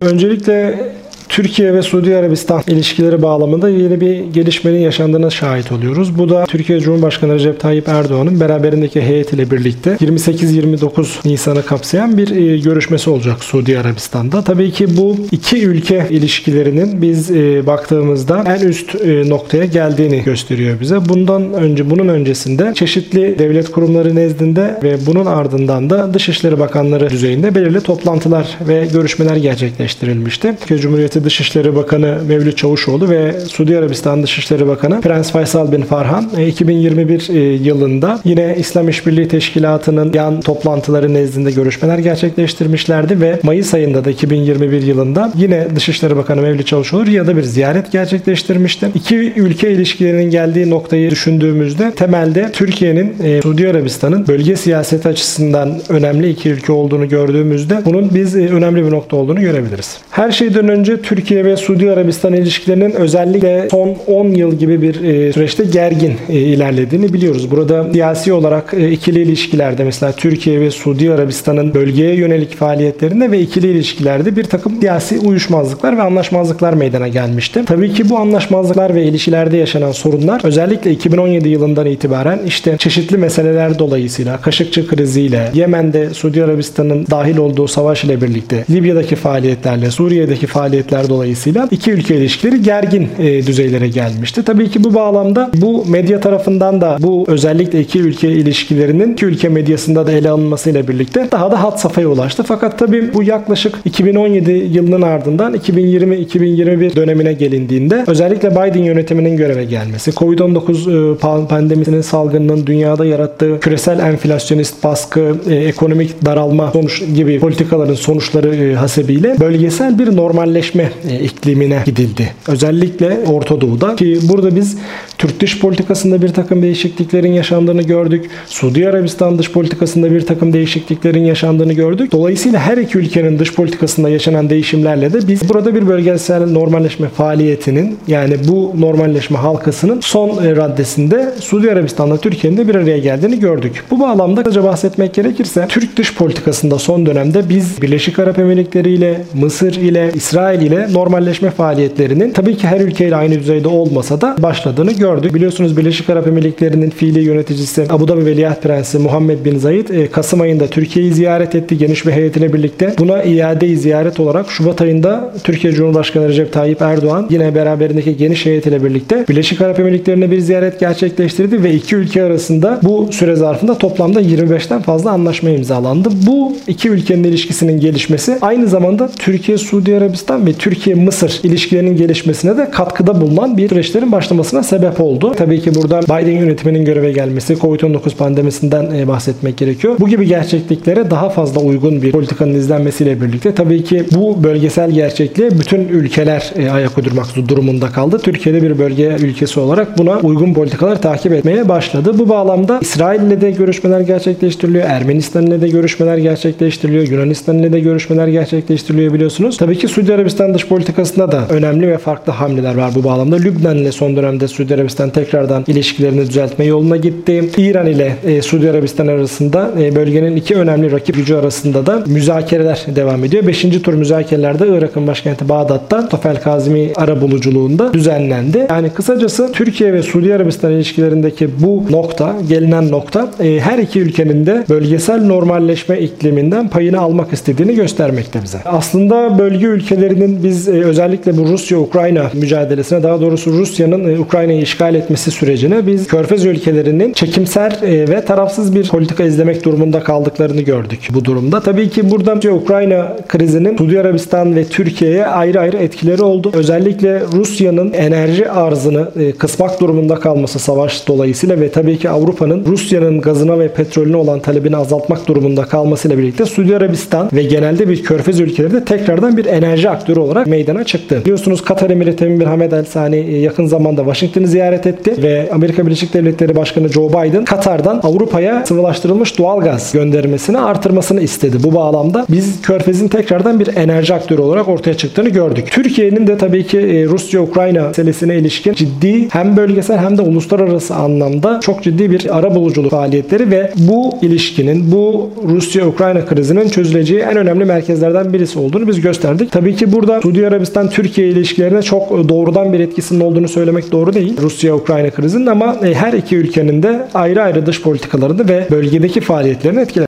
Öncelikle Türkiye ve Suudi Arabistan ilişkileri bağlamında yeni bir gelişmenin yaşandığına şahit oluyoruz. Bu da Türkiye Cumhurbaşkanı Recep Tayyip Erdoğan'ın beraberindeki heyet ile birlikte 28-29 Nisan'ı kapsayan bir e, görüşmesi olacak Suudi Arabistan'da. Tabii ki bu iki ülke ilişkilerinin biz e, baktığımızda en üst e, noktaya geldiğini gösteriyor bize. Bundan önce bunun öncesinde çeşitli devlet kurumları nezdinde ve bunun ardından da Dışişleri Bakanları düzeyinde belirli toplantılar ve görüşmeler gerçekleştirilmişti. Türkiye Cumhuriyeti Dışişleri Bakanı Mevlüt Çavuşoğlu ve Suudi Arabistan Dışişleri Bakanı Prens Faysal bin Farhan 2021 e, e, yılında yine İslam İşbirliği Teşkilatı'nın yan toplantıları nezdinde görüşmeler gerçekleştirmişlerdi ve Mayıs ayında da 2021 yılında yine Dışişleri Bakanı Mevlüt Çavuşoğlu Riyad'a bir ziyaret gerçekleştirmişti. İki ülke ilişkilerinin geldiği noktayı düşündüğümüzde temelde Türkiye'nin e, Suudi Arabistan'ın bölge siyaseti açısından önemli iki ülke olduğunu gördüğümüzde bunun biz önemli bir nokta olduğunu görebiliriz. Her şeyden önce Türkiye ve Suudi Arabistan ilişkilerinin özellikle son 10 yıl gibi bir e, süreçte gergin e, ilerlediğini biliyoruz. Burada siyasi olarak e, ikili ilişkilerde mesela Türkiye ve Suudi Arabistan'ın bölgeye yönelik faaliyetlerinde ve ikili ilişkilerde bir takım siyasi uyuşmazlıklar ve anlaşmazlıklar meydana gelmişti. Tabii ki bu anlaşmazlıklar ve ilişkilerde yaşanan sorunlar özellikle 2017 yılından itibaren işte çeşitli meseleler dolayısıyla Kaşıkçı kriziyle, Yemen'de Suudi Arabistan'ın dahil olduğu savaş ile birlikte Libya'daki faaliyetlerle, Suriye'deki faaliyetler sebepler dolayısıyla iki ülke ilişkileri gergin e, düzeylere gelmişti. Tabii ki bu bağlamda bu medya tarafından da bu özellikle iki ülke ilişkilerinin iki ülke medyasında da ele alınmasıyla birlikte daha da hat safhaya ulaştı. Fakat tabii bu yaklaşık 2017 yılının ardından 2020-2021 dönemine gelindiğinde özellikle Biden yönetiminin göreve gelmesi, Covid-19 e, pandemisinin salgınının dünyada yarattığı küresel enflasyonist baskı, e, ekonomik daralma sonuç gibi politikaların sonuçları e, hasebiyle bölgesel bir normalleşme iklimine gidildi. Özellikle Orta Doğu'da ki burada biz Türk dış politikasında bir takım değişikliklerin yaşandığını gördük. Suudi Arabistan dış politikasında bir takım değişikliklerin yaşandığını gördük. Dolayısıyla her iki ülkenin dış politikasında yaşanan değişimlerle de biz burada bir bölgesel normalleşme faaliyetinin yani bu normalleşme halkasının son e, raddesinde Suudi Arabistan'la Türkiye'nin de bir araya geldiğini gördük. Bu bağlamda kısaca bahsetmek gerekirse Türk dış politikasında son dönemde biz Birleşik Arap Emirlikleri ile Mısır ile İsrail ile normalleşme faaliyetlerinin tabii ki her ülkeyle aynı düzeyde olmasa da başladığını gördük. Biliyorsunuz Birleşik Arap Emirlikleri'nin fiili yöneticisi Abu Dhabi Veliaht Prensi Muhammed Bin Zayed e, Kasım ayında Türkiye'yi ziyaret etti geniş bir heyetiyle birlikte. Buna iade ziyaret olarak Şubat ayında Türkiye Cumhurbaşkanı Recep Tayyip Erdoğan yine beraberindeki geniş heyetiyle birlikte Birleşik Arap Emirlikleri'ne bir ziyaret gerçekleştirdi ve iki ülke arasında bu süre zarfında toplamda 25'ten fazla anlaşma imzalandı. Bu iki ülkenin ilişkisinin gelişmesi aynı zamanda Türkiye, Suudi Arabistan ve Türkiye-Mısır ilişkilerinin gelişmesine de katkıda bulunan bir süreçlerin başlamasına sebep oldu. Tabii ki burada Biden yönetiminin göreve gelmesi, Covid-19 pandemisinden e, bahsetmek gerekiyor. Bu gibi gerçekliklere daha fazla uygun bir politikanın izlenmesiyle birlikte tabii ki bu bölgesel gerçekliğe bütün ülkeler e, ayak uydurmak durumunda kaldı. Türkiye'de bir bölge ülkesi olarak buna uygun politikalar takip etmeye başladı. Bu bağlamda İsrail ile de görüşmeler gerçekleştiriliyor. Ermenistan ile de görüşmeler gerçekleştiriliyor. Yunanistan ile de görüşmeler gerçekleştiriliyor biliyorsunuz. Tabii ki Suudi Arabistan dış politikasında da önemli ve farklı hamleler var bu bağlamda. Lübnan ile son dönemde Suudi Arabistan tekrardan ilişkilerini düzeltme yoluna gitti. İran ile e, Suudi Arabistan arasında e, bölgenin iki önemli rakip gücü arasında da müzakereler devam ediyor. Beşinci tur müzakerelerde Irak'ın başkenti Bağdat'ta Tofel Kazimi ara buluculuğunda düzenlendi. Yani kısacası Türkiye ve Suudi Arabistan ilişkilerindeki bu nokta, gelinen nokta e, her iki ülkenin de bölgesel normalleşme ikliminden payını almak istediğini göstermekte bize. Aslında bölge ülkelerinin biz e, özellikle bu Rusya-Ukrayna mücadelesine daha doğrusu Rusya'nın e, Ukrayna'yı işgal etmesi sürecine biz Körfez ülkelerinin çekimser e, ve tarafsız bir politika izlemek durumunda kaldıklarını gördük bu durumda. Tabii ki burada Ukrayna krizinin Suudi Arabistan ve Türkiye'ye ayrı ayrı etkileri oldu. Özellikle Rusya'nın enerji arzını kısmak durumunda kalması savaş dolayısıyla ve tabii ki Avrupa'nın Rusya'nın gazına ve petrolüne olan talebini azaltmak durumunda kalmasıyla birlikte Suudi Arabistan ve genelde bir körfez ülkeleri de tekrardan bir enerji aktörü olarak meydana çıktı. Biliyorsunuz Katar Emireti Emir Hamed El Sani e, yakın zamanda Washington'ı ziyaret ziyaret etti ve Amerika Birleşik Devletleri Başkanı Joe Biden Katar'dan Avrupa'ya sıvılaştırılmış doğal gaz göndermesini artırmasını istedi. Bu bağlamda biz Körfez'in tekrardan bir enerji aktörü olarak ortaya çıktığını gördük. Türkiye'nin de tabii ki e, Rusya-Ukrayna meselesine ilişkin ciddi hem bölgesel hem de uluslararası anlamda çok ciddi bir ara buluculuk faaliyetleri ve bu ilişkinin, bu Rusya-Ukrayna krizinin çözüleceği en önemli merkezlerden birisi olduğunu biz gösterdik. Tabii ki burada Suudi Arabistan-Türkiye ilişkilerine çok doğrudan bir etkisinin olduğunu söylemek doğru değil. Rusya-Ukrayna krizinin ama e, her iki ülkenin de ayrı ayrı dış politikalarını ve bölgedeki faaliyetlerini etkiler.